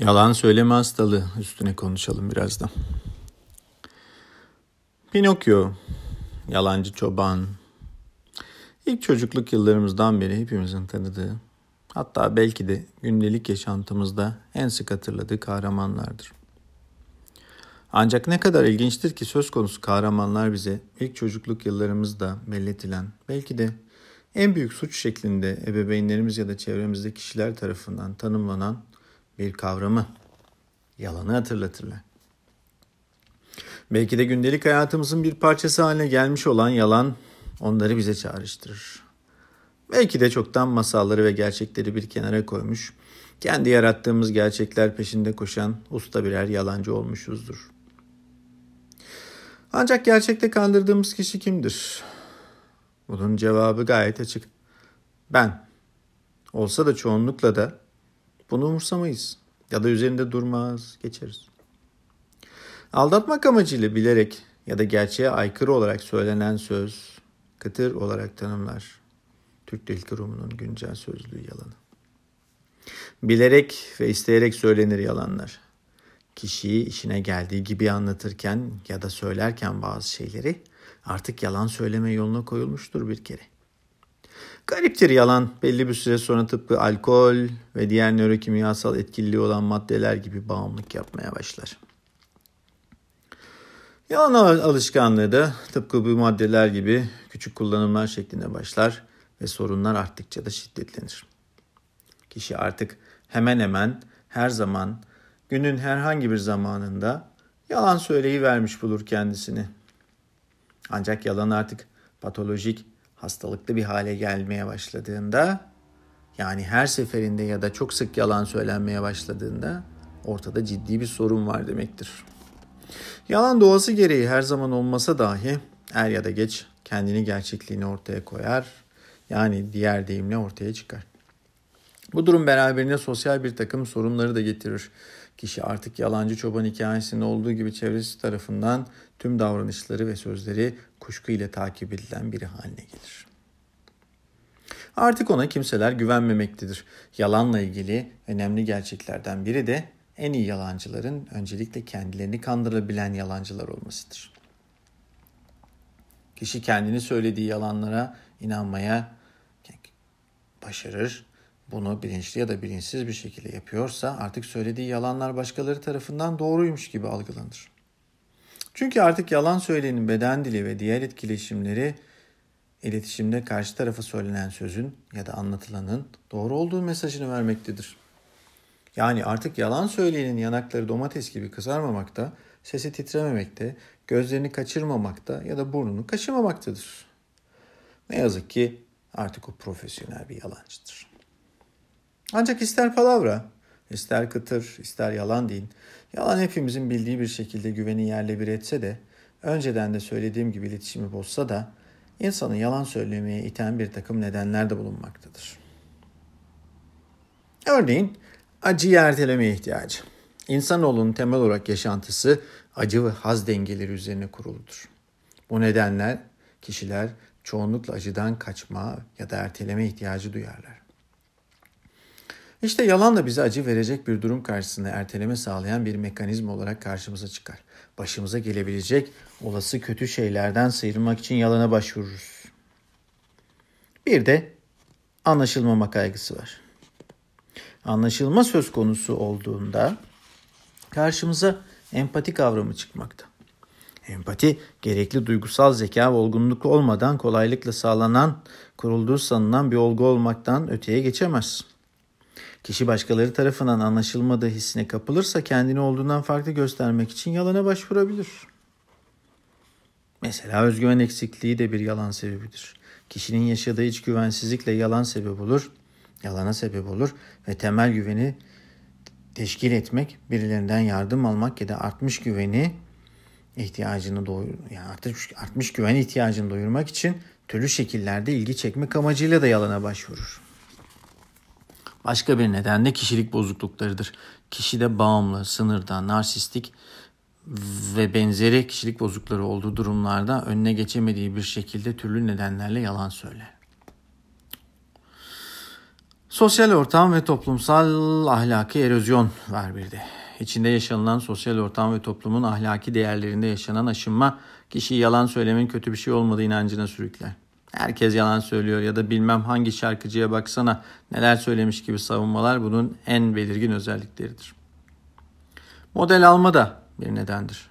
Yalan söyleme hastalığı üstüne konuşalım biraz da. Pinokyo, yalancı çoban. İlk çocukluk yıllarımızdan beri hepimizin tanıdığı, hatta belki de gündelik yaşantımızda en sık hatırladığı kahramanlardır. Ancak ne kadar ilginçtir ki söz konusu kahramanlar bize ilk çocukluk yıllarımızda belletilen, belki de en büyük suç şeklinde ebeveynlerimiz ya da çevremizde kişiler tarafından tanımlanan bir kavramı, yalanı hatırlatırlar. Belki de gündelik hayatımızın bir parçası haline gelmiş olan yalan onları bize çağrıştırır. Belki de çoktan masalları ve gerçekleri bir kenara koymuş, kendi yarattığımız gerçekler peşinde koşan usta birer yalancı olmuşuzdur. Ancak gerçekte kandırdığımız kişi kimdir? Bunun cevabı gayet açık. Ben. Olsa da çoğunlukla da bunu umursamayız ya da üzerinde durmaz, geçeriz. Aldatmak amacıyla bilerek ya da gerçeğe aykırı olarak söylenen söz kıtır olarak tanımlar. Türk Dil Kurumu'nun güncel sözlüğü yalanı. Bilerek ve isteyerek söylenir yalanlar. Kişiyi işine geldiği gibi anlatırken ya da söylerken bazı şeyleri artık yalan söyleme yoluna koyulmuştur bir kere. Gariptir yalan belli bir süre sonra tıpkı alkol ve diğer nörokimyasal etkililiği olan maddeler gibi bağımlılık yapmaya başlar. Yalan alışkanlığı da tıpkı bu maddeler gibi küçük kullanımlar şeklinde başlar ve sorunlar arttıkça da şiddetlenir. Kişi artık hemen hemen her zaman günün herhangi bir zamanında yalan söyleyi vermiş bulur kendisini. Ancak yalan artık patolojik hastalıklı bir hale gelmeye başladığında yani her seferinde ya da çok sık yalan söylenmeye başladığında ortada ciddi bir sorun var demektir. Yalan doğası gereği her zaman olmasa dahi er ya da geç kendini gerçekliğini ortaya koyar. Yani diğer deyimle ortaya çıkar. Bu durum beraberinde sosyal bir takım sorunları da getirir. Kişi artık yalancı çoban hikayesinde olduğu gibi çevresi tarafından tüm davranışları ve sözleri kuşku ile takip edilen biri haline gelir. Artık ona kimseler güvenmemektedir. Yalanla ilgili önemli gerçeklerden biri de en iyi yalancıların öncelikle kendilerini kandırabilen yalancılar olmasıdır. Kişi kendini söylediği yalanlara inanmaya başarır. Bunu bilinçli ya da bilinçsiz bir şekilde yapıyorsa artık söylediği yalanlar başkaları tarafından doğruymuş gibi algılanır. Çünkü artık yalan söyleyenin beden dili ve diğer etkileşimleri iletişimde karşı tarafa söylenen sözün ya da anlatılanın doğru olduğu mesajını vermektedir. Yani artık yalan söyleyenin yanakları domates gibi kızarmamakta, sesi titrememekte, gözlerini kaçırmamakta ya da burnunu kaşımamaktadır. Ne yazık ki artık o profesyonel bir yalancıdır. Ancak ister palavra, ister kıtır, ister yalan deyin, yalan hepimizin bildiği bir şekilde güveni yerle bir etse de, önceden de söylediğim gibi iletişimi bozsa da, insanı yalan söylemeye iten bir takım nedenler de bulunmaktadır. Örneğin acıyı ertelemeye ihtiyacı. İnsanoğlunun temel olarak yaşantısı acı ve haz dengeleri üzerine kuruludur. Bu nedenler kişiler çoğunlukla acıdan kaçma ya da erteleme ihtiyacı duyarlar. İşte yalan da bize acı verecek bir durum karşısında erteleme sağlayan bir mekanizma olarak karşımıza çıkar. Başımıza gelebilecek olası kötü şeylerden sıyrılmak için yalana başvururuz. Bir de anlaşılmama kaygısı var. Anlaşılma söz konusu olduğunda karşımıza empati kavramı çıkmakta. Empati gerekli duygusal zeka ve olgunluk olmadan kolaylıkla sağlanan, kurulduğu sanılan bir olgu olmaktan öteye geçemez. Kişi başkaları tarafından anlaşılmadığı hissine kapılırsa kendini olduğundan farklı göstermek için yalana başvurabilir. Mesela özgüven eksikliği de bir yalan sebebidir. Kişinin yaşadığı iç güvensizlikle yalan sebep olur, yalana sebep olur ve temel güveni teşkil etmek, birilerinden yardım almak ya da artmış güveni ihtiyacını doyur yani artmış, artmış güven ihtiyacını doyurmak için türlü şekillerde ilgi çekmek amacıyla da yalana başvurur. Başka bir neden de kişilik bozukluklarıdır. Kişide bağımlı, sınırda, narsistik ve benzeri kişilik bozuklukları olduğu durumlarda önüne geçemediği bir şekilde türlü nedenlerle yalan söyler. Sosyal ortam ve toplumsal ahlaki erozyon var bir de. İçinde yaşanılan sosyal ortam ve toplumun ahlaki değerlerinde yaşanan aşınma kişiyi yalan söylemenin kötü bir şey olmadığı inancına sürükler. Herkes yalan söylüyor ya da bilmem hangi şarkıcıya baksana neler söylemiş gibi savunmalar bunun en belirgin özellikleridir. Model alma da bir nedendir.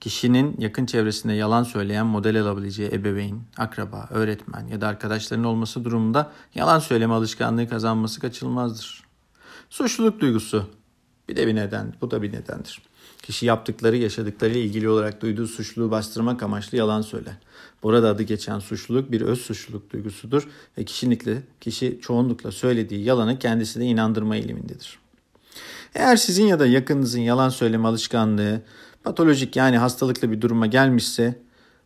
Kişinin yakın çevresinde yalan söyleyen model alabileceği ebeveyn, akraba, öğretmen ya da arkadaşlarının olması durumunda yalan söyleme alışkanlığı kazanması kaçınılmazdır. Suçluluk duygusu bir de bir neden, bu da bir nedendir. Kişi yaptıkları, yaşadıkları ile ilgili olarak duyduğu suçluluğu bastırmak amaçlı yalan söyler. Burada adı geçen suçluluk bir öz suçluluk duygusudur ve kişilikle, kişi çoğunlukla söylediği yalanı kendisine inandırma eğilimindedir. Eğer sizin ya da yakınınızın yalan söyleme alışkanlığı patolojik yani hastalıklı bir duruma gelmişse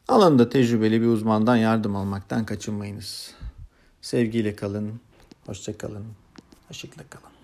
alanında tecrübeli bir uzmandan yardım almaktan kaçınmayınız. Sevgiyle kalın, hoşça kalın, ışıkla kalın.